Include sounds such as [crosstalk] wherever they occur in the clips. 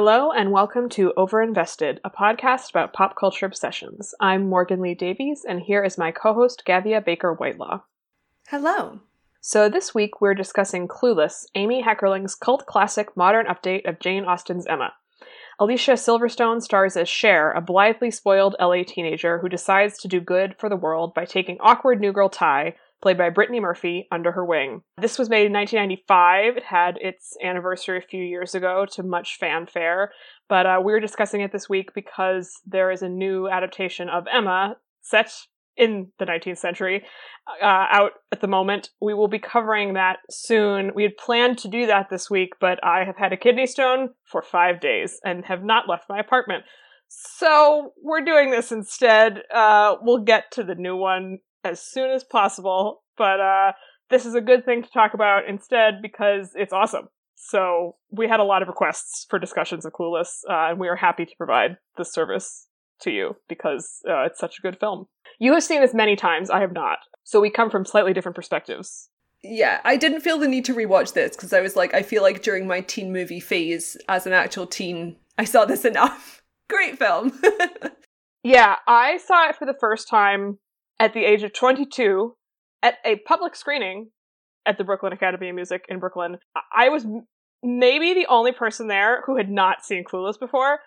Hello and welcome to Overinvested, a podcast about pop culture obsessions. I'm Morgan Lee Davies, and here is my co host, Gavia Baker Whitelaw. Hello. So, this week we're discussing Clueless, Amy Heckerling's cult classic modern update of Jane Austen's Emma. Alicia Silverstone stars as Cher, a blithely spoiled LA teenager who decides to do good for the world by taking awkward new girl Tai, played by Brittany Murphy, under her wing. This was made in 1995. It had its anniversary a few years ago to much fanfare, but uh, we're discussing it this week because there is a new adaptation of Emma set in the 19th century uh, out at the moment. We will be covering that soon. We had planned to do that this week, but I have had a kidney stone for five days and have not left my apartment. So we're doing this instead. Uh, we'll get to the new one as soon as possible, but uh, this is a good thing to talk about instead because it's awesome. So we had a lot of requests for discussions of Clueless, uh, and we are happy to provide this service to you because uh, it's such a good film. You have seen this many times. I have not. So we come from slightly different perspectives. Yeah, I didn't feel the need to rewatch this because I was like, I feel like during my teen movie phase as an actual teen, I saw this [laughs] enough. Great film. [laughs] yeah, I saw it for the first time at the age of 22 at a public screening at the Brooklyn Academy of Music in Brooklyn. I was maybe the only person there who had not seen Clueless before.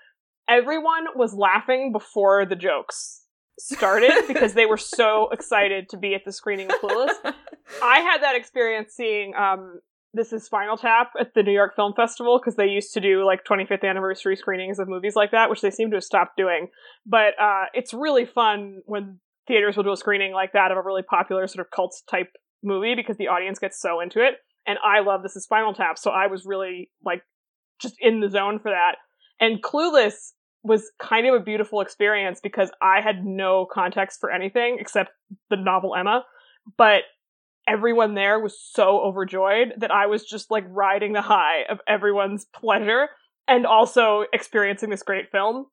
Everyone was laughing before the jokes started [laughs] because they were so excited to be at the screening of Clueless. I had that experience seeing um, this is Spinal Tap at the New York Film Festival because they used to do like 25th anniversary screenings of movies like that, which they seem to have stopped doing. But uh, it's really fun when theaters will do a screening like that of a really popular sort of cult type movie because the audience gets so into it. And I love This is Spinal Tap, so I was really like just in the zone for that. And Clueless was kind of a beautiful experience because I had no context for anything except the novel Emma, but everyone there was so overjoyed that I was just like riding the high of everyone's pleasure and also experiencing this great film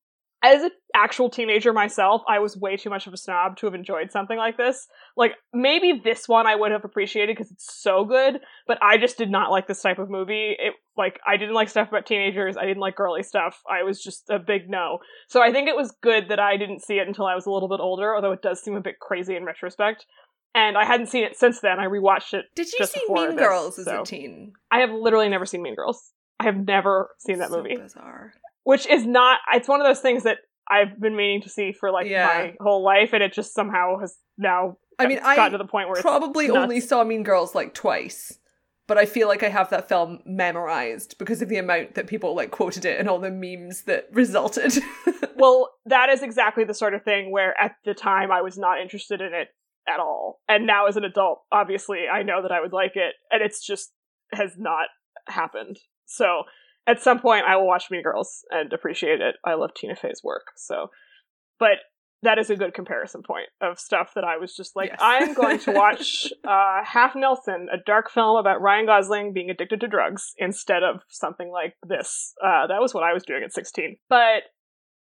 as an actual teenager myself, I was way too much of a snob to have enjoyed something like this. Like, maybe this one I would have appreciated because it's so good, but I just did not like this type of movie. It, like, I didn't like stuff about teenagers, I didn't like girly stuff. I was just a big no. So I think it was good that I didn't see it until I was a little bit older, although it does seem a bit crazy in retrospect. And I hadn't seen it since then. I rewatched it. Did you see Mean this, Girls as so. a teen? I have literally never seen Mean Girls. I have never seen that so movie. Bizarre which is not it's one of those things that I've been meaning to see for like yeah. my whole life and it just somehow has now I mean I got to the point where probably only saw Mean Girls like twice. But I feel like I have that film memorized because of the amount that people like quoted it and all the memes that [laughs] resulted. [laughs] well, that is exactly the sort of thing where at the time I was not interested in it at all. And now as an adult, obviously I know that I would like it and it's just has not happened. So at some point I will watch Mean Girls and appreciate it. I love Tina Fey's work, so but that is a good comparison point of stuff that I was just like, yes. I'm going to [laughs] watch uh, Half Nelson, a dark film about Ryan Gosling being addicted to drugs, instead of something like this. Uh, that was what I was doing at 16. But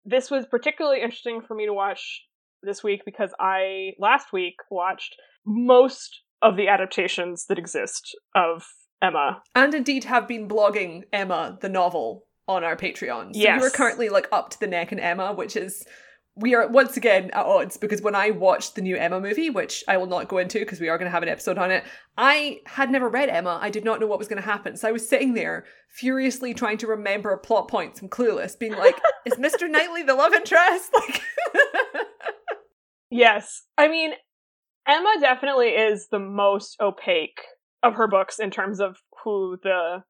this was particularly interesting for me to watch this week because I last week watched most of the adaptations that exist of Emma. And indeed have been blogging Emma, the novel, on our Patreon. So yes. you are currently like up to the neck in Emma, which is we are once again at odds because when I watched the new Emma movie, which I will not go into because we are going to have an episode on it, I had never read Emma. I did not know what was going to happen. So I was sitting there furiously trying to remember plot points from Clueless, being like, [laughs] is Mr. Knightley the love interest? Like [laughs] Yes. I mean, Emma definitely is the most opaque of her books in terms of who the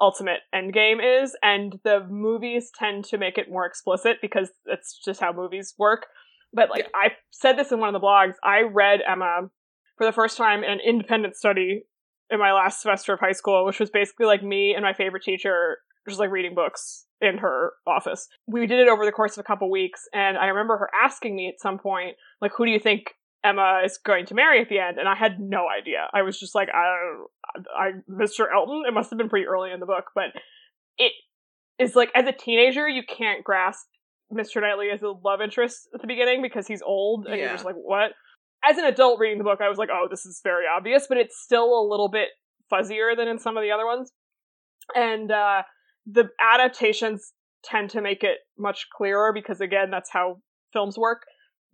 ultimate endgame is, and the movies tend to make it more explicit because it's just how movies work. But like yeah. I said this in one of the blogs, I read Emma for the first time in an independent study in my last semester of high school, which was basically like me and my favorite teacher just like reading books in her office. We did it over the course of a couple weeks, and I remember her asking me at some point, like, who do you think Emma is going to marry at the end, and I had no idea. I was just like, I, I, Mr. Elton. It must have been pretty early in the book, but it is like as a teenager, you can't grasp Mr. Knightley as a love interest at the beginning because he's old, and yeah. you're just like, what? As an adult reading the book, I was like, oh, this is very obvious, but it's still a little bit fuzzier than in some of the other ones. And uh, the adaptations tend to make it much clearer because again, that's how films work.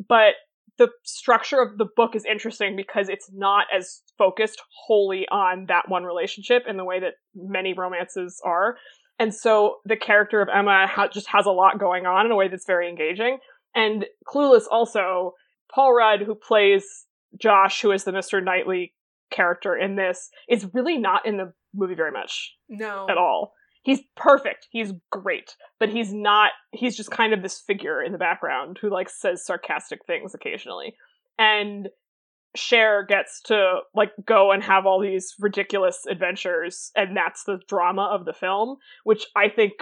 But the structure of the book is interesting because it's not as focused wholly on that one relationship in the way that many romances are. And so the character of Emma ha- just has a lot going on in a way that's very engaging. And Clueless also, Paul Rudd, who plays Josh, who is the Mr. Knightley character in this, is really not in the movie very much. No. At all. He's perfect. He's great. But he's not he's just kind of this figure in the background who like says sarcastic things occasionally. And Cher gets to like go and have all these ridiculous adventures and that's the drama of the film, which I think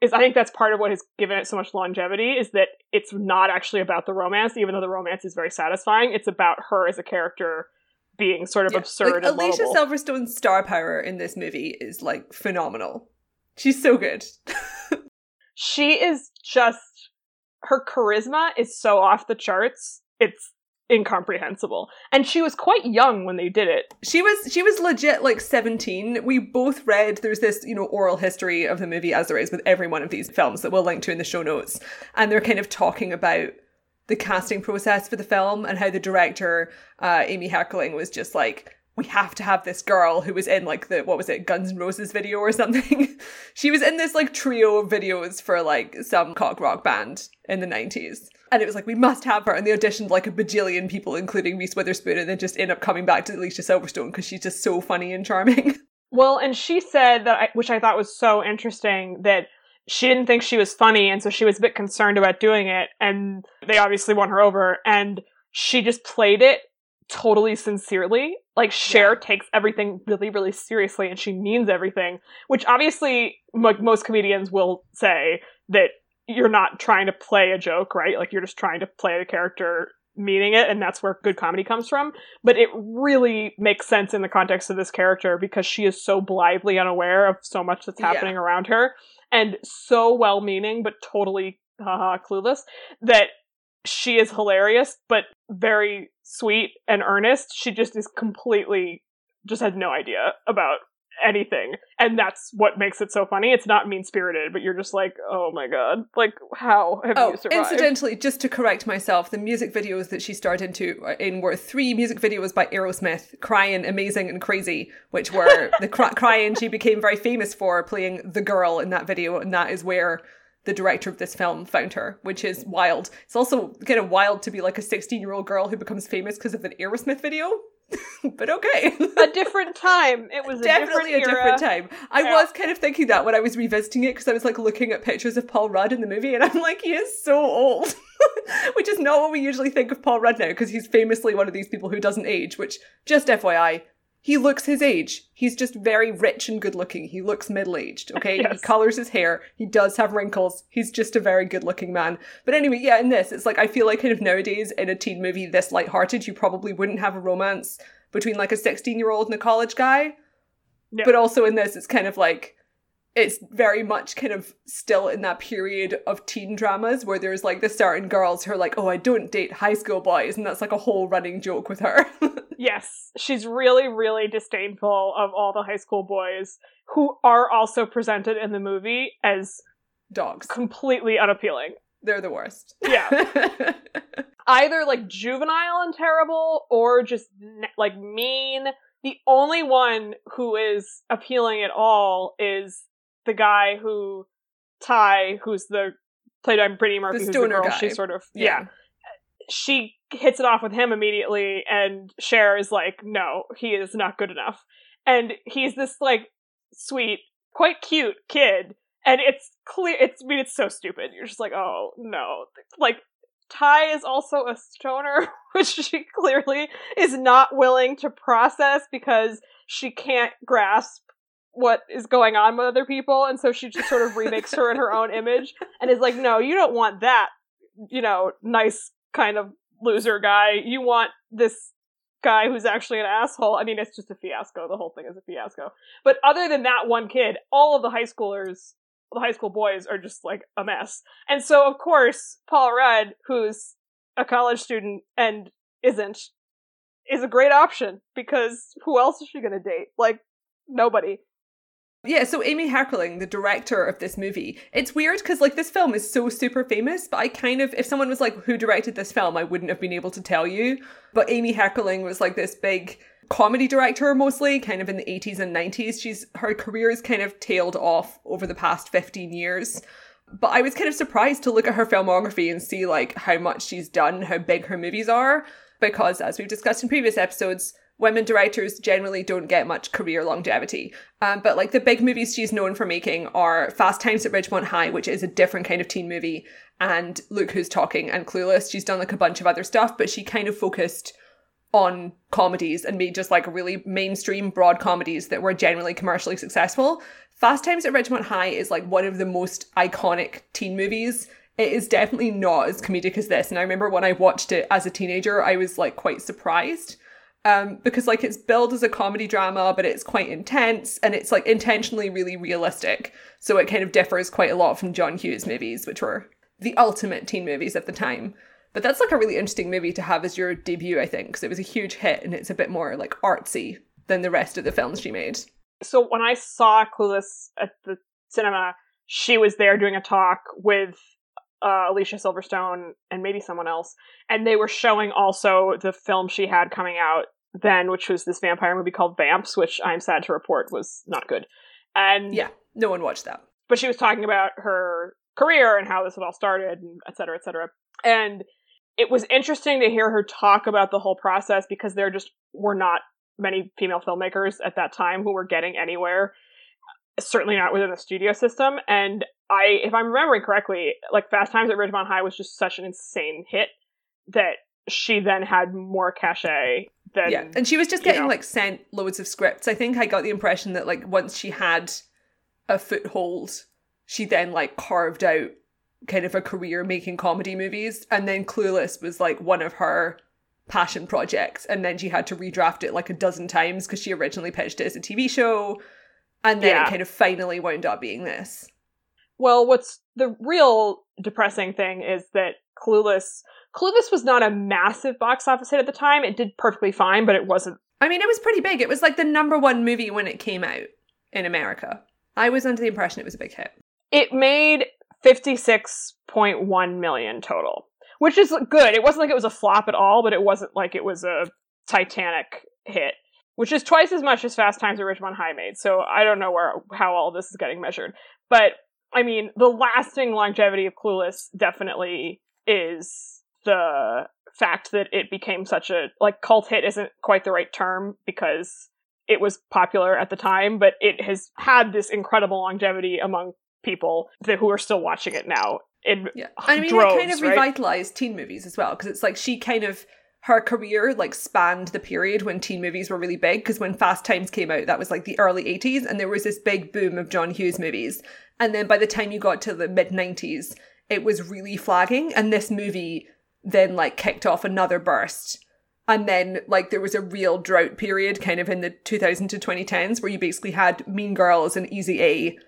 is I think that's part of what has given it so much longevity is that it's not actually about the romance, even though the romance is very satisfying. It's about her as a character being sort of Yeah. absurd Like, and Alicia lovable. Silverstone's star power in this movie is like phenomenal. She's so good. [laughs] she is just her charisma is so off the charts. It's incomprehensible. And she was quite young when they did it. She was she was legit like 17. We both read there's this, you know, oral history of the movie as there is with every one of these films that we'll link to in the show notes. And they're kind of talking about the casting process for the film and how the director, uh, Amy Heckerling, was just like, we have to have this girl who was in like the what was it, Guns N' Roses video or something. [laughs] she was in this like trio of videos for like some cock rock band in the 90s. And it was like, we must have her. And they auditioned like a bajillion people, including Reese Witherspoon, and then just end up coming back to Alicia Silverstone because she's just so funny and charming. [laughs] Well, and she said that, I, which I thought was so interesting, that she didn't think she was funny, and so she was a bit concerned about doing it. And they obviously won her over, and she just played it totally sincerely. Like Cher takes everything really, really seriously, and she means everything. Which obviously, like most comedians will say that you're not trying to play a joke, right? Like you're just trying to play the character meaning it and that's where good comedy comes from but it really makes sense in the context of this character because she is so blithely unaware of so much that's Yeah. happening around her and so well meaning but totally haha clueless that she is hilarious but very sweet and earnest. She just is completely just has no idea about anything. And that's what makes it so funny. It's not mean spirited but you're just like oh my god. Like how have Oh, you survived? incidentally, just to correct myself, the music videos that she starred into uh, in were three music videos by Aerosmith, "Crying," "Amazing," and "Crazy," which were [laughs] the cry- "Crying" she became very famous for playing the girl in that video, and that is where the director of this film found her, which is wild. It's also kind of wild to be like a 16 year old girl who becomes famous because of an Aerosmith video, [laughs] but okay. a different time it was a Definitely a different, different time. I Yeah. was kind of thinking that when I was revisiting it because I was like looking at pictures of Paul Rudd in the movie and I'm like, he is so old. [laughs] which is not what we usually think of Paul Rudd now because he's famously one of these people who doesn't age, which, just FYI, he looks his age. He's just very rich and good looking. He looks middle aged, okay? He colors his hair. He does have wrinkles. He's just a very good looking man. But anyway, yeah, in this, it's like I feel like kind of nowadays in a teen movie this lighthearted, you probably wouldn't have a romance between like a 16 year old and a college guy. But also in this, it's kind of like it's very much kind of still in that period of teen dramas where there's like the certain girls who are like, oh, I don't date high school boys, and that's like a whole running joke with her. [laughs] Yes, she's really, really disdainful of all the high school boys who are also presented in the movie as Dogs. completely unappealing. They're the worst. Yeah. [laughs] Either like juvenile and terrible or just like mean. The only one who is appealing at all is the guy who Tai, who's the played by Brittany Murphy, who's the girl. guy. She sort of Yeah. yeah. She hits it off with him immediately, and Cher is like, "No, he is not good enough." And he's this like sweet, quite cute kid, and it's clear. It's I mean, it's so stupid. You're just like, "Oh no!" Like Tai is also a stoner, [laughs] which she clearly is not willing to process because she can't grasp what is going on with other people, and so she just sort of remakes her in her own [laughs] image and is like, "No, you don't want that." You know, nice kind of loser guy. You want this guy who's actually an asshole. I mean, it's just a fiasco. The whole thing is a fiasco. But other than that one kid, all of the high schoolers, the high school boys are just like a mess. And so, of course, Paul Rudd, who's a college student and isn't, is a great option because who else is she going to date? Like, nobody. Yeah, so Amy Heckerling, the director of this movie, it's weird because like this film is so super famous, but I kind of, if someone was like, who directed this film, I wouldn't have been able to tell you. But Amy Heckerling was like this big comedy director mostly, kind of in the 80s and 90s. She's, her career is kind of tailed off over the past 15 years. But I was kind of surprised to look at her filmography and see like how much she's done, how big her movies are, because as we've discussed in previous episodes, women directors generally don't get much career longevity. Um, but like the big movies she's known for making are Fast Times at Ridgemont High, which is a different kind of teen movie, and Look Who's Talking and Clueless. She's done like a bunch of other stuff, but she kind of focused on comedies and made just like really mainstream broad comedies that were generally commercially successful. Fast Times at Ridgemont High is like one of the most iconic teen movies. It is definitely not as comedic as this. And I remember when I watched it as a teenager, I was like quite surprised. Um, because like it's billed as a comedy drama, but it's quite intense and it's like intentionally really realistic. So it kind of differs quite a lot from John Hughes movies, which were the ultimate teen movies at the time. But that's like a really interesting movie to have as your debut, I think, because it was a huge hit and it's a bit more like artsy than the rest of the films she made. So when I saw Clueless at the cinema, she was there doing a talk with uh, Alicia Silverstone and maybe someone else, and they were showing also the film she had coming out then, which was this vampire movie called Vamps, which I'm sad to report was not good. And yeah, no one watched that. But she was talking about her career and how this had all started, and et cetera, et cetera. And it was interesting to hear her talk about the whole process because there just were not many female filmmakers at that time who were getting anywhere certainly not within the studio system and i if i'm remembering correctly like fast times at ridgemont high was just such an insane hit that she then had more cachet than yeah and she was just getting know. like sent loads of scripts i think i got the impression that like once she had a foothold she then like carved out kind of a career making comedy movies. And then Clueless was like one of her passion projects. And then she had to redraft it like a dozen times because she originally pitched it as a TV show. And then yeah. it kind of finally wound up being this. Well, what's the real depressing thing is that Clueless Clueless was not a massive box office hit at the time. It did perfectly fine, but it wasn't I mean, it was pretty big. It was like the number one movie when it came out in America. I was under the impression it was a big hit. It made 56.1 million total, which is good. It wasn't like it was a flop at all, but it wasn't like it was a Titanic hit, which is twice as much as Fast Times at Ridgemont High made. So I don't know where how all this is getting measured, but I mean, the lasting longevity of Clueless definitely is the fact that it became such a like cult hit isn't quite the right term because it was popular at the time, but it has had this incredible longevity among people that, who are still watching it now. In yeah. I mean, droves, it kind of right? revitalized teen movies as well because it's like she kind of her career like spanned the period when teen movies were really big because when Fast Times came out that was like the early 80s and there was this big boom of John Hughes movies and then by the time you got to the mid 90s it was really flagging and this movie then like kicked off another burst and then like there was a real drought period kind of in the 2000 to 2010s where you basically had Mean Girls and Easy A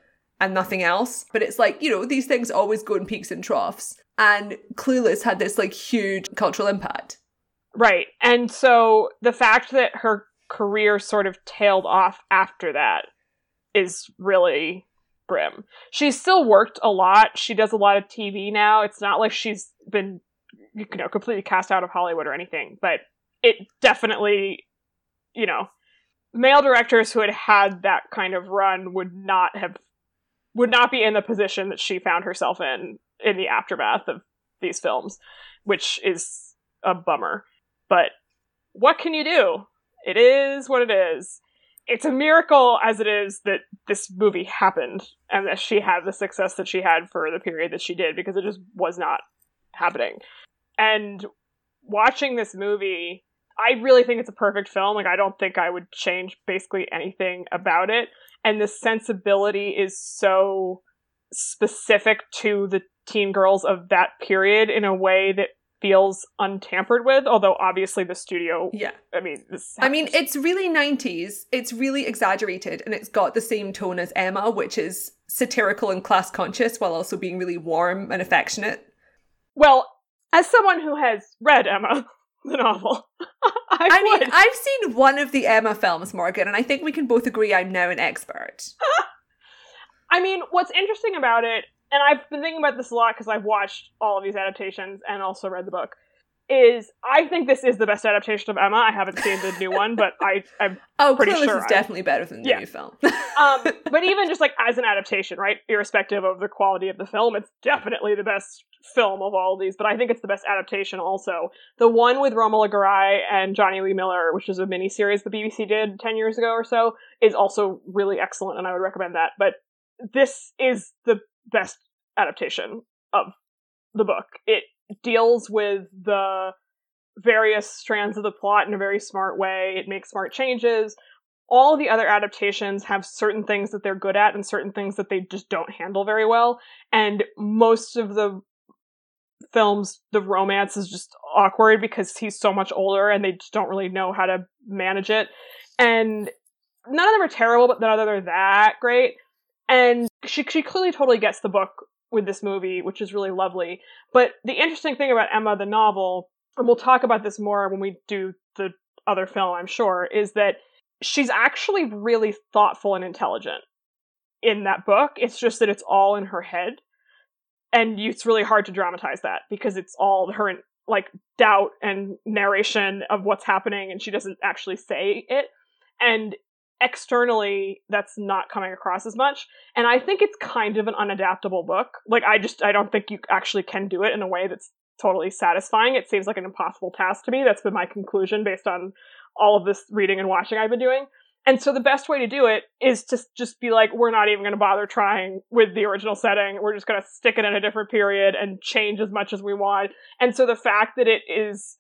and nothing else. But it's like, you know, these things always go in peaks and troughs. And Clueless had this like huge cultural impact. Right. And so the fact that her career sort of tailed off after that is really grim. She's still worked a lot. She does a lot of TV now. It's not like she's been you know completely cast out of Hollywood or anything, but it definitely you know male directors who had had that kind of run would not have would not be in the position that she found herself in in the aftermath of these films, which is a bummer. But what can you do? It is what it is. It's a miracle as it is that this movie happened and that she had the success that she had for the period that she did because it just was not happening. And watching this movie, I really think it's a perfect film. Like, I don't think I would change basically anything about it and the sensibility is so specific to the teen girls of that period in a way that feels untampered with although obviously the studio yeah i mean i mean it's really 90s it's really exaggerated and it's got the same tone as emma which is satirical and class conscious while also being really warm and affectionate well as someone who has read emma [laughs] the novel. [laughs] I, I mean, I've seen one of the Emma films, Morgan, and I think we can both agree I'm now an expert. [laughs] I mean, what's interesting about it, and I've been thinking about this a lot because I've watched all of these adaptations and also read the book, is I think this is the best adaptation of Emma. I haven't seen the new one, but I, I'm [laughs] oh, pretty sure is I- definitely better than the Yeah. new film. [laughs] um, but even just like as an adaptation, right? Irrespective of the quality of the film, it's definitely the best film of all of these. But I think it's the best adaptation also. The one with Romola Garai and Jonny Lee Miller, which is a mini series the BBC did 10 years ago or so, is also really excellent, and I would recommend that. But this is the best adaptation of the book. It deals with the various strands of the plot in a very smart way. It makes smart changes all the other adaptations have certain things that they're good at and certain things that they just don't handle very well. And most of the films, the romance is just awkward because he's so much older and they just don't really know how to manage it. And none of them are terrible, but none of them are that great. And she she clearly totally gets the book with this movie, which is really lovely. But the interesting thing about Emma the novel, and we'll talk about this more when we do the other film, I'm sure, is that she's actually really thoughtful and intelligent in that book. It's just that it's all in her head. And it's really hard to dramatize that because it's all her like doubt and narration of what's happening and she doesn't actually say it. And externally that's not coming across as much. And I think it's kind of an unadaptable book. Like I just I don't think you actually can do it in a way that's totally satisfying. It seems like an impossible task to me. That's been my conclusion based on all of this reading and watching I've been doing. And so the best way to do it is to just be like, we're not even going to bother trying with the original setting. We're just going to stick it in a different period and change as much as we want. And so the fact that it is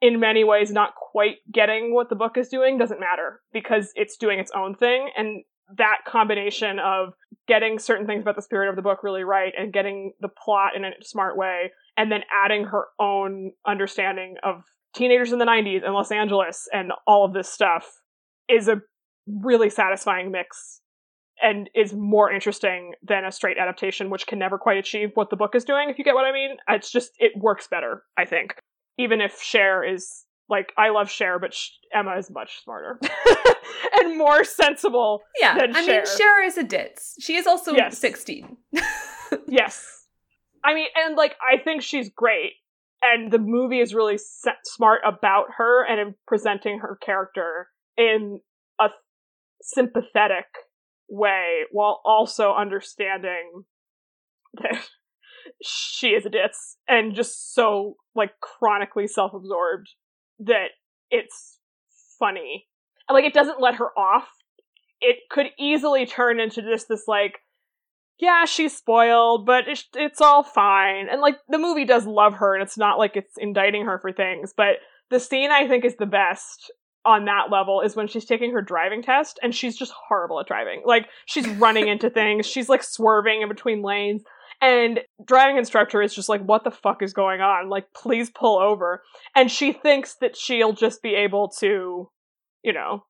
in many ways not quite getting what the book is doing doesn't matter because it's doing its own thing. And that combination of getting certain things about the spirit of the book really right and getting the plot in a smart way and then adding her own understanding of teenagers in the 90s and Los Angeles and all of this stuff is a really satisfying mix and is more interesting than a straight adaptation which can never quite achieve what the book is doing if you get what I mean. It's just it works better, I think. Even if Cher is like I love Cher but Sh- Emma is much smarter [laughs] and more sensible. yeah, Than I mean, Cher. Cher is a ditz. She is also Yes. 16. [laughs] Yes. I mean, and like, I think she's great. And the movie is really se- smart about her and in presenting her character in a sympathetic way while also understanding that she is a ditz and just so like chronically self-absorbed that it's funny. And, like it doesn't let her off. It could easily turn into just this like yeah, she's spoiled, but it's, it's all fine. And like the movie does love her, and it's not like it's indicting her for things. But the scene I think is the best on that level is when she's taking her driving test, and she's just horrible at driving. Like she's running into things, she's like swerving in between lanes. And driving instructor is just like, what the fuck is going on? Like, please pull over. And she thinks that she'll just be able to, you know,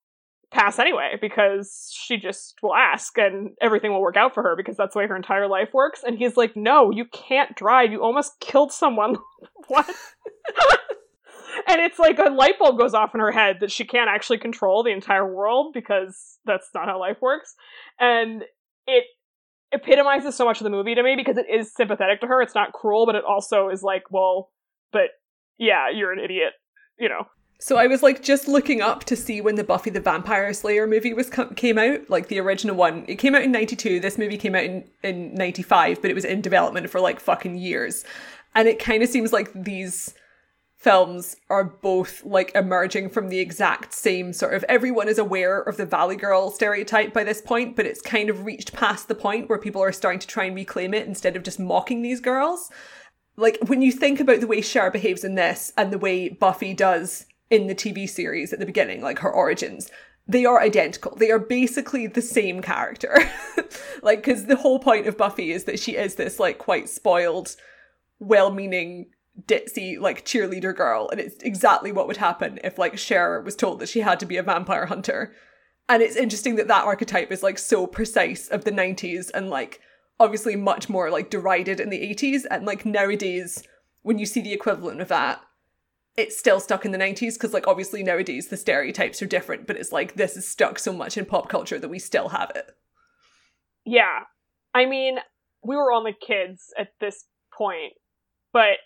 pass anyway because she just will ask and everything will work out for her because that's the way her entire life works. And he's like, no, you can't drive. You almost killed someone. [laughs] what? [laughs] and it's like a light bulb goes off in her head that she can't actually control the entire world because that's not how life works. And it epitomizes so much of the movie to me because it is sympathetic to her. It's not cruel, but it also is like, well, but yeah, you're an idiot, you know. So I was like just looking up to see when the Buffy the Vampire Slayer movie was came out, like the original one. It came out in 92. This movie came out in in 95, but it was in development for like fucking years. And it kind of seems like these films are both like emerging from the exact same sort of everyone is aware of the Valley Girl stereotype by this point, but it's kind of reached past the point where people are starting to try and reclaim it instead of just mocking these girls. Like when you think about the way Cher behaves in this and the way Buffy does in the TV series at the beginning, like her origins, they are identical. They are basically the same character. [laughs] like, because the whole point of Buffy is that she is this, like, quite spoiled, well meaning, ditzy, like, cheerleader girl. And it's exactly what would happen if, like, Cher was told that she had to be a vampire hunter. And it's interesting that that archetype is, like, so precise of the 90s and, like, obviously much more, like, derided in the 80s. And, like, nowadays, when you see the equivalent of that, it's still stuck in the 90s because like obviously nowadays the stereotypes are different but it's like this is stuck so much in pop culture that we still have it Yeah. I mean, we were only kids at this point, but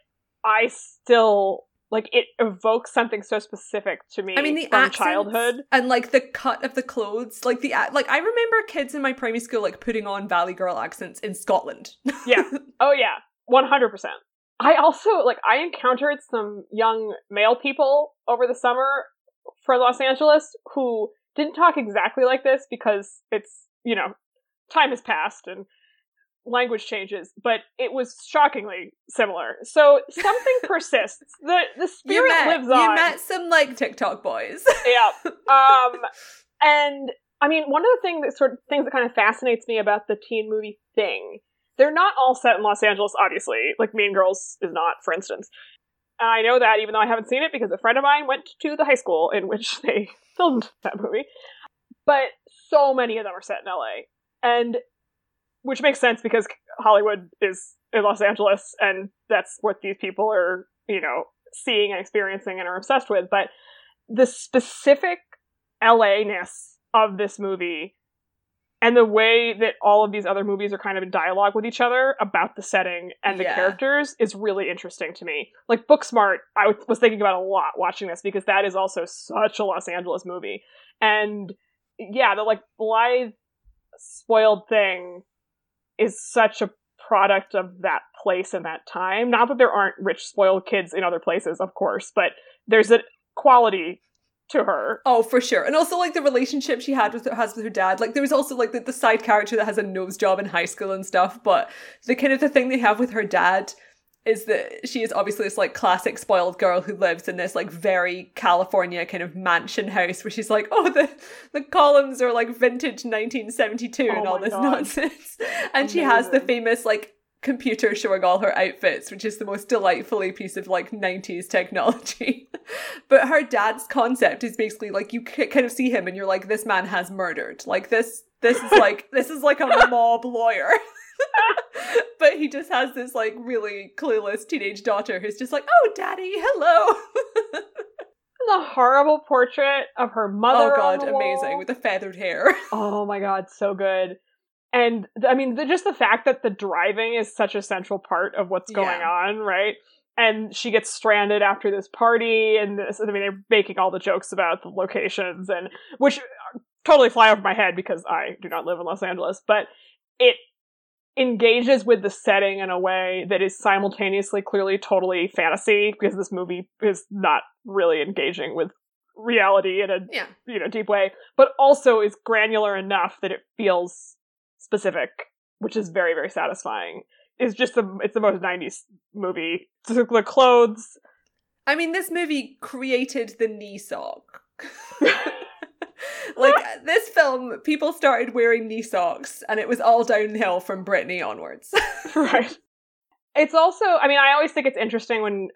I still like it evokes something so specific to me I mean, the from accents childhood. and like the cut of the clothes, like the like I remember kids in my primary school like putting on Valley Girl accents in Scotland. Yeah. [laughs] Oh yeah, one hundred percent. I also like I encountered some young male people over the summer for Los Angeles who didn't talk exactly like this because it's you know time has passed and language changes, but it was shockingly similar. So something [laughs] persists. the The spirit met, lives on. you met some like TikTok boys. yeah. [laughs] Um, and I mean, one of the things that sort of things that kind of fascinates me about the teen movie thing, they're not all set in Los Angeles, obviously. Like Mean Girls is not, for instance. I know that even though I haven't seen it because a friend of mine went to the high school in which [laughs] they filmed that movie. But so many of them are set in LA. And which makes sense because Hollywood is in Los Angeles and that's what these people are, you know, seeing and experiencing and are obsessed with. But the specific LA ness of this movie and the way that all of these other movies are kind of in dialogue with each other about the setting and the Yeah. characters is really interesting to me. Like Booksmart, I was thinking about a lot watching this because that is also such a Los Angeles movie. And yeah, the like blithe, spoiled thing is such a product of that place and that time. Not that there aren't rich, spoiled kids in other places, of course, but there's a quality to her. Oh, for sure. And also like the relationship she had with has with her dad. Like there was also like the, the side character that has a nose job in high school and stuff, but the kind of the thing they have with her dad is that she is obviously this like classic spoiled girl who lives in this like very California kind of mansion house where she's like, oh the the columns are like vintage 1972 and Oh all this God. nonsense. And she has the famous like computer showing all her outfits, which is the most delightfully piece of like 90s technology. [laughs] but her dad's concept is basically like you kind of see him and you're like, this man has murdered. Like this, this is like this is like a [laughs] mob lawyer. [laughs] [laughs] but he just has this like really clueless teenage daughter who's just like, oh, daddy, hello. [laughs] The horrible portrait of her mother. oh god, amazing with the feathered hair. [laughs] Oh my god, so good. And I mean, the, just the fact that the driving is such a central part of what's going Yeah. on, right? And she gets stranded after this party, and this, I mean, they're making all the jokes about the locations, and which uh, totally fly over my head because I do not live in Los Angeles, but it engages with the setting in a way that is simultaneously clearly totally fantasy because this movie is not really engaging with reality in a yeah. you know deep way but also is granular enough that it feels specific which is very very satisfying it's just the it's the most 90s movie the clothes I mean, this movie created the knee sock. [laughs] [laughs] like uh, this film, people started wearing knee socks, and it was all downhill from Britney onwards. [laughs] right it's also i mean i always think it's interesting when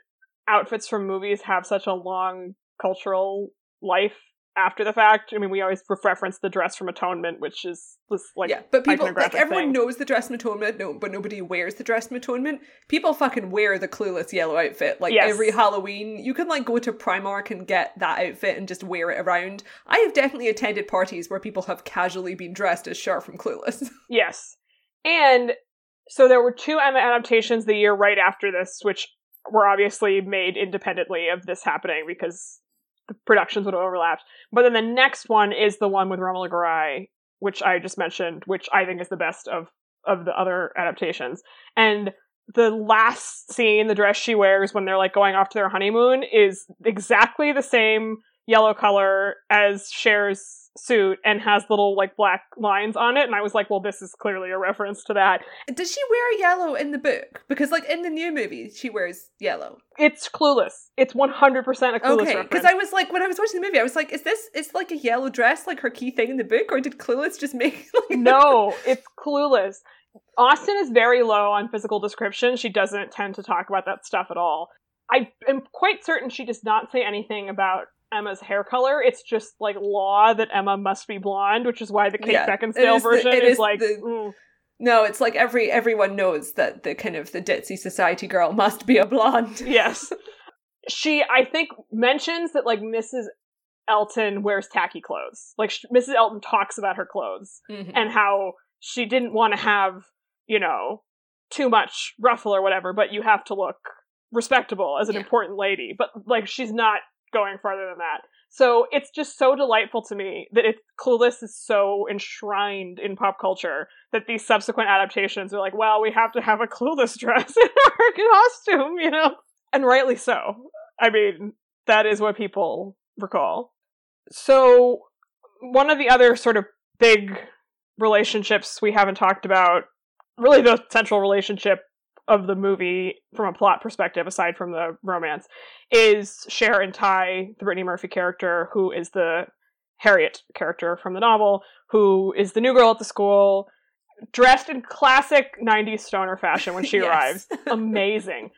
outfits from movies have such a long cultural life after the fact i mean we always reference the dress from atonement which is this like yeah, but people, like everyone thing. knows the dress from atonement, no, but nobody wears the dress from atonement. People fucking wear the clueless yellow outfit. Like Yes. every Halloween, you can like go to Primark and get that outfit and just wear it around. I have definitely attended parties where people have casually been dressed as Sharp from Clueless. [laughs] Yes. And so there were two Emma adaptations the year right after this, which were obviously made independently of this happening because the productions would have overlapped. But then the next one is the one with Romola Garai, which I just mentioned, which I think is the best of of the other adaptations. And the last scene, the dress she wears when they're like going off to their honeymoon, is exactly the same yellow color as Cher's suit and has little like black lines on it. And I was like, well, this is clearly a reference to that. Does she wear yellow in the book? Because like in the new movie, she wears yellow. It's clueless. It's 100% a clueless Okay, because I was like, when I was watching the movie, I was like, is this is like a yellow dress like her key thing in the book, or did Clueless just make [laughs] like no, it's clueless. Austen is very low on physical description. She doesn't tend to talk about that stuff at all. I am quite certain she does not say anything about Emma's hair color. It's just like law that Emma must be blonde, which is why the Kate Yeah, Beckinsale is version it is, is like, the- mm, No, it's like every everyone knows that the kind of the ditzy society girl must be a blonde. [laughs] yes. She, I think, mentions that like Mrs. Elton wears tacky clothes. Like sh- Mrs. Elton talks about her clothes Mhm. and how she didn't want to have you know, too much ruffle or whatever, but you have to look respectable as an Yeah. important lady. But like she's not going farther than that. So it's just so delightful to me that it Clueless is so enshrined in pop culture that these subsequent adaptations are like, well, we have to have a Clueless [laughs] dress in our costume, you know? And rightly so. I mean, that is what people recall. So one of the other sort of big relationships we haven't talked about, really the central relationship of the movie from a plot perspective, aside from the romance, is Cher and Tai, the Brittany Murphy character, who is the Harriet character from the novel, who is the new girl at the school, dressed in classic 90s stoner fashion when [laughs] she Yes. arrives. [laughs] Amazing.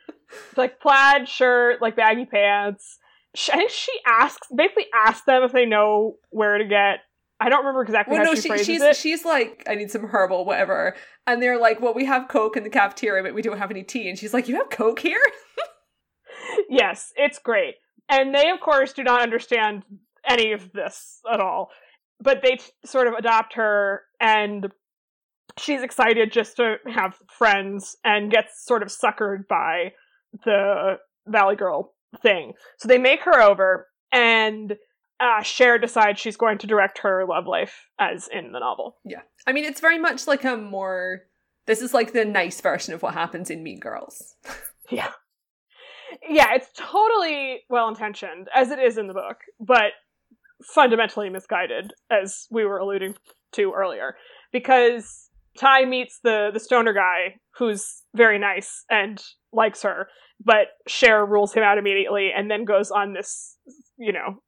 like plaid shirt, like baggy pants. Sh- I think she asks, basically asks them if they know where to get. I don't remember exactly Well, how no, she, she, she's it. she's like, I need some herbal, whatever. And they're like, well, we have Coke in the cafeteria, but we don't have any tea. And she's like, you have Coke here? [laughs] yes, it's great. And they, of course, do not understand any of this at all. But they t- sort of adopt her, and she's excited just to have friends and gets sort of suckered by the Valley Girl thing. So they make her over, and uh, Cher decides she's going to direct her love life as in the novel. Yeah. I mean, it's very much like a more. This is like the nice version of what happens in Mean Girls. [laughs] Yeah. Yeah, it's totally well intentioned, as it is in the book, but fundamentally misguided, as we were alluding to earlier. Because Tai meets the, the stoner guy who's very nice and likes her, but Cher rules him out immediately and then goes on this, you know,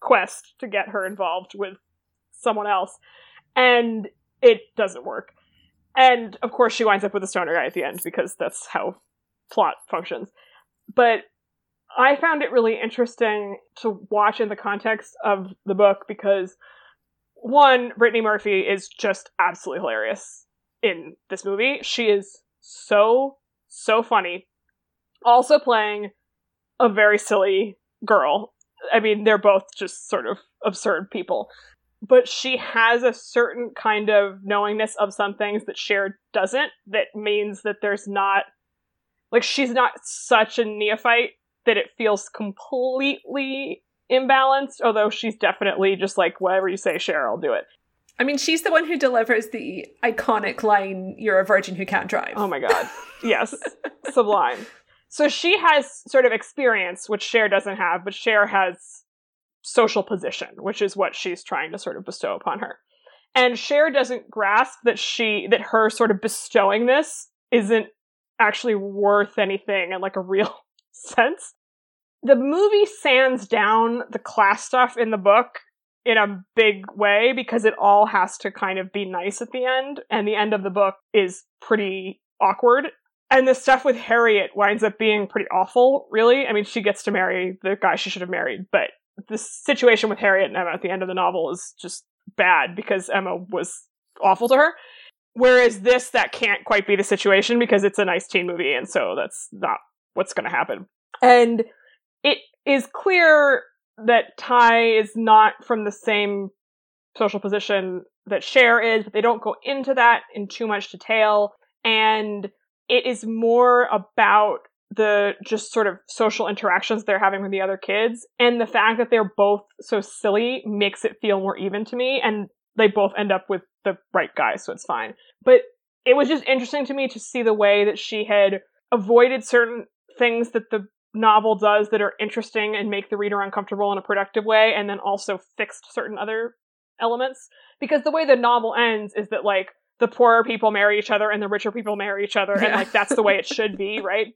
quest to get her involved with someone else. And it doesn't work. And of course, she winds up with the stoner guy at the end because that's how plot functions. But I found it really interesting to watch in the context of the book because one, Brittany Murphy is just absolutely hilarious in this movie. She is so, so funny. Also playing a very silly girl. I mean, they're both just sort of absurd people. But she has a certain kind of knowingness of some things that Cher doesn't, that means that there's not like she's not such a neophyte that it feels completely imbalanced, although she's definitely just like whatever you say, Cher, I'll do it. I mean, she's the one who delivers the iconic line, You're a virgin who can't drive. Oh my god. Yes. Sublime. [laughs] So she has sort of experience, which Cher doesn't have, but Cher has social position, which is what she's trying to sort of bestow upon her. And Cher doesn't grasp that she that her sort of bestowing this isn't actually worth anything in like a real [laughs] sense. The movie sands down the class stuff in the book in a big way because it all has to kind of be nice at the end, and the end of the book is pretty awkward. And the stuff with Harriet winds up being pretty awful, really. I mean, she gets to marry the guy she should have married, but the situation with Harriet and Emma at the end of the novel is just bad because Emma was awful to her. Whereas this, that can't quite be the situation because it's a nice teen movie, and so that's not what's going to happen. And it is clear that Tai is not from the same social position that Cher is, but they don't go into that in too much detail. And it is more about the just sort of social interactions they're having with the other kids. And the fact that they're both so silly makes it feel more even to me. And they both end up with the right guy, so it's fine. But it was just interesting to me to see the way that she had avoided certain things that the novel does that are interesting and make the reader uncomfortable in a productive way, and then also fixed certain other elements. Because the way the novel ends is that, like, the poorer people marry each other and the richer people marry each other, and, like, that's the way it should be, [laughs] right?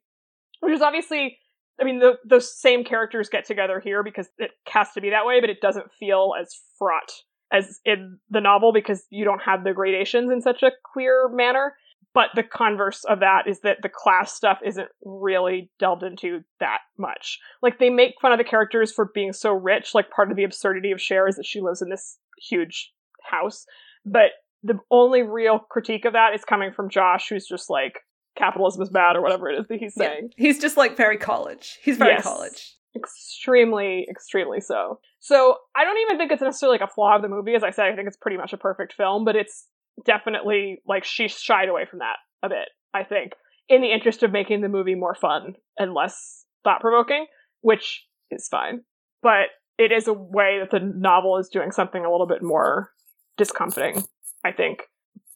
Which is obviously, I mean, the, those same characters get together here because it has to be that way, but it doesn't feel as fraught as in the novel because you don't have the gradations in such a clear manner. But the converse of that is that the class stuff isn't really delved into that much. Like they make fun of the characters for being so rich. Like part of the absurdity of Cher is that she lives in this huge house. But the only real critique of that is coming from Josh, who's just like capitalism is bad or whatever it is that he's Yeah. saying. He's just like very college. He's very Yes. college. Extremely, extremely so. So I don't even think it's necessarily like a flaw of the movie. As I said, I think it's pretty much a perfect film, but it's definitely like she shied away from that a bit, I think, in the interest of making the movie more fun and less thought provoking, which is fine. But it is a way that the novel is doing something a little bit more discomforting, I think.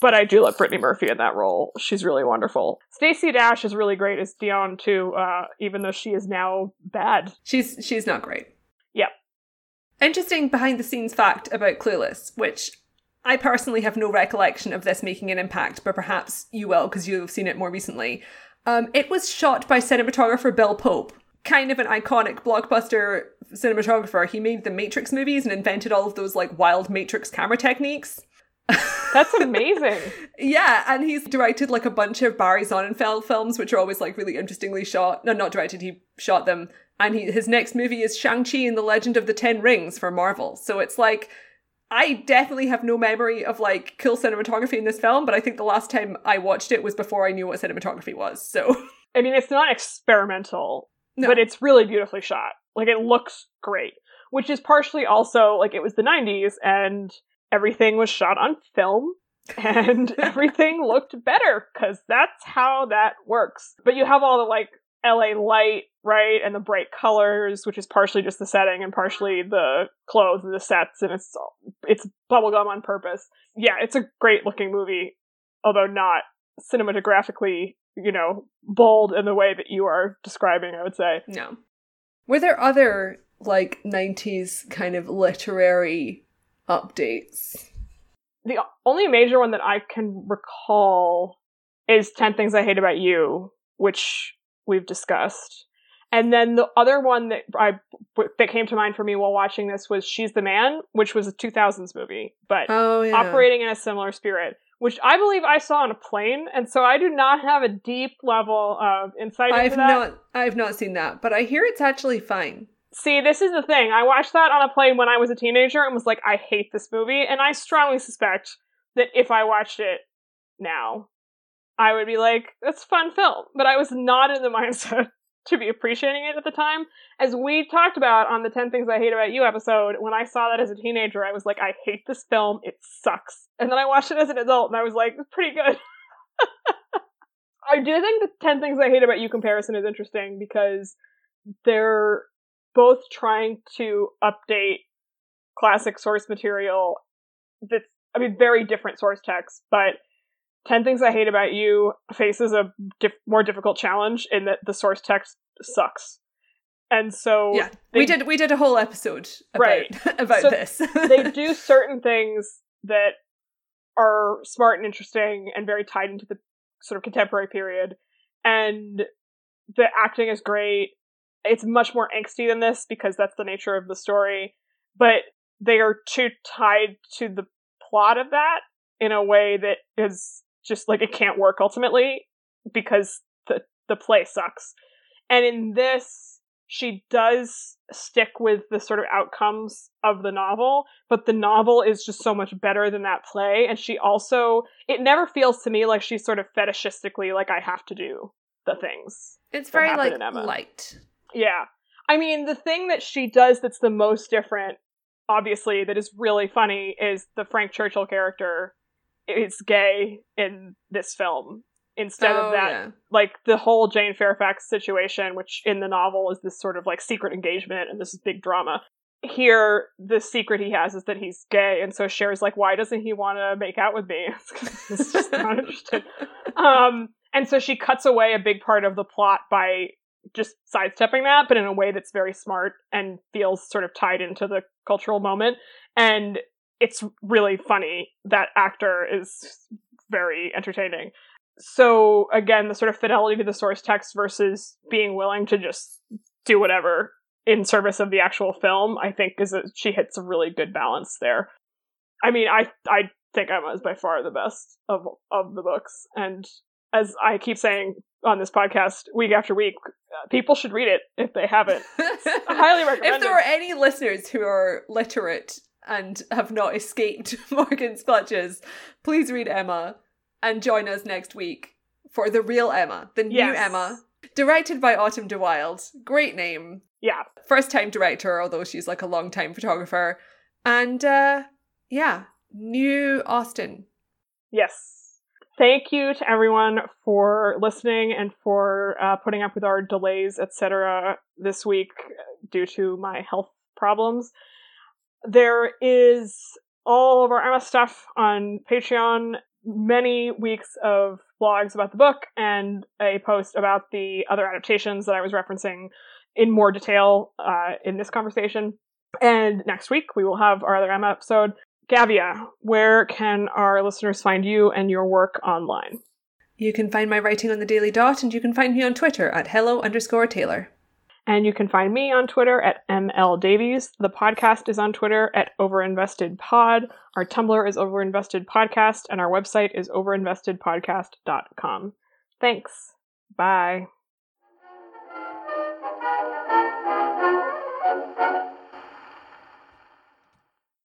But I do love Brittany Murphy in that role. She's really wonderful. Stacey Dash is really great as Dionne too, uh, even though she is now bad. She's she's not great. Yep. Interesting behind the scenes fact about Clueless, which I personally have no recollection of this making an impact, but perhaps you will because you've seen it more recently. Um, it was shot by cinematographer Bill Pope, kind of an iconic blockbuster cinematographer. He made the Matrix movies and invented all of those like wild Matrix camera techniques. That's amazing. [laughs] yeah, and he's directed like a bunch of Barry Sonnenfeld films, which are always like really interestingly shot. No, not directed, he shot them. And he, his next movie is Shang-Chi and the Legend of the Ten Rings for Marvel. So it's like, I definitely have no memory of like cool cinematography in this film, but I think the last time I watched it was before I knew what cinematography was. So, I mean, it's not experimental, No. but it's really beautifully shot. Like, it looks great, which is partially also like it was the 90s and everything was shot on film [laughs] and [laughs] everything looked better because that's how that works. But you have all the like LA light, right? And the bright colors, which is partially just the setting and partially the clothes and the sets, and it's it's bubblegum on purpose. Yeah, it's a great looking movie, although not cinematographically, you know, bold in the way that you are describing, I would say. no. Were there other like 90s kind of literary updates? The only major one that I can recall is 10 Things I Hate About You, which we've discussed. And then the other one that I that came to mind for me while watching this was She's the Man, which was a 2000s movie, but Oh, yeah. operating in a similar spirit, which I believe I saw on a plane, and so I do not have a deep level of insight I've into that. not I've not seen that, but I hear it's actually fine. See, this is the thing. I watched that on a plane when I was a teenager and was like, I hate this movie, and I strongly suspect that if I watched it now, I would be like, that's a fun film. But I was not in the [laughs] mindset to be appreciating it at the time. As we talked about on the 10 Things I Hate About You episode, when I saw that as a teenager, I was like, I hate this film. It sucks. And then I watched it as an adult and I was like, it's pretty good. [laughs] I do think the 10 Things I Hate About You comparison is interesting because they're both trying to update classic source material that's, I mean, very different source text, but 10 Things I Hate About You faces a diff- more difficult challenge in that the source text sucks. And so Yeah. they, we did we did a whole episode about Right. [laughs] about So this. they [laughs] do certain things that are smart and interesting and very tied into the sort of contemporary period. And the acting is great. It's much more angsty than this because that's the nature of the story. But they are too tied to the plot of that in a way that is just like it can't work ultimately because the the play sucks. And in this, she does stick with the sort of outcomes of the novel, but the novel is just so much better than that play. And she also, it never feels to me like she's sort of fetishistically like I have to do the things. it's very like light. Yeah. I mean, the thing that she does that's the most different, obviously, that is really funny is the Frank Churchill character is gay in this film instead oh, of that yeah. like the whole Jane Fairfax situation, which in the novel is this sort of like secret engagement and this is big drama. Here, the secret he has is that he's gay, and so Cher's like, "Why doesn't he want to make out with me?" [laughs] it's just not [laughs] interested. Um, and so she cuts away a big part of the plot by just sidestepping that, but in a way that's very smart and feels sort of tied into the cultural moment. And it's really funny. That actor is very entertaining so again the sort of fidelity to the source text versus being willing to just do whatever in service of the actual film i think is that she hits a really good balance there i mean i i think emma is by far the best of of the books and as i keep saying on this podcast week after week uh, people should read it if they haven't [laughs] highly recommend If there it. are any listeners who are literate and have not escaped [laughs] Morgan's clutches, please read Emma and join us next week for the real Emma, the new Emma, directed by Autumn de Wilde. Great name. yeah First time director, although she's like a long time photographer. And uh yeah, new Austen. Yes. Thank you to everyone for listening and for uh, putting up with our delays, etc. this week due to my health problems. There is all of our Emma stuff on Patreon, many weeks of blogs about the book, and a post about the other adaptations that I was referencing in more detail uh, in this conversation. And next week we will have our other Emma episode. Gavia, where can our listeners find you and your work online? You can find my writing on the Daily Dot, and you can find me on Twitter at hello underscore tailor. And you can find me on Twitter at ML Davies. The podcast is on Twitter at OverinvestedPod. Our Tumblr is OverinvestedPodcast, and our website is overinvestedpodcast.com. Thanks. Bye.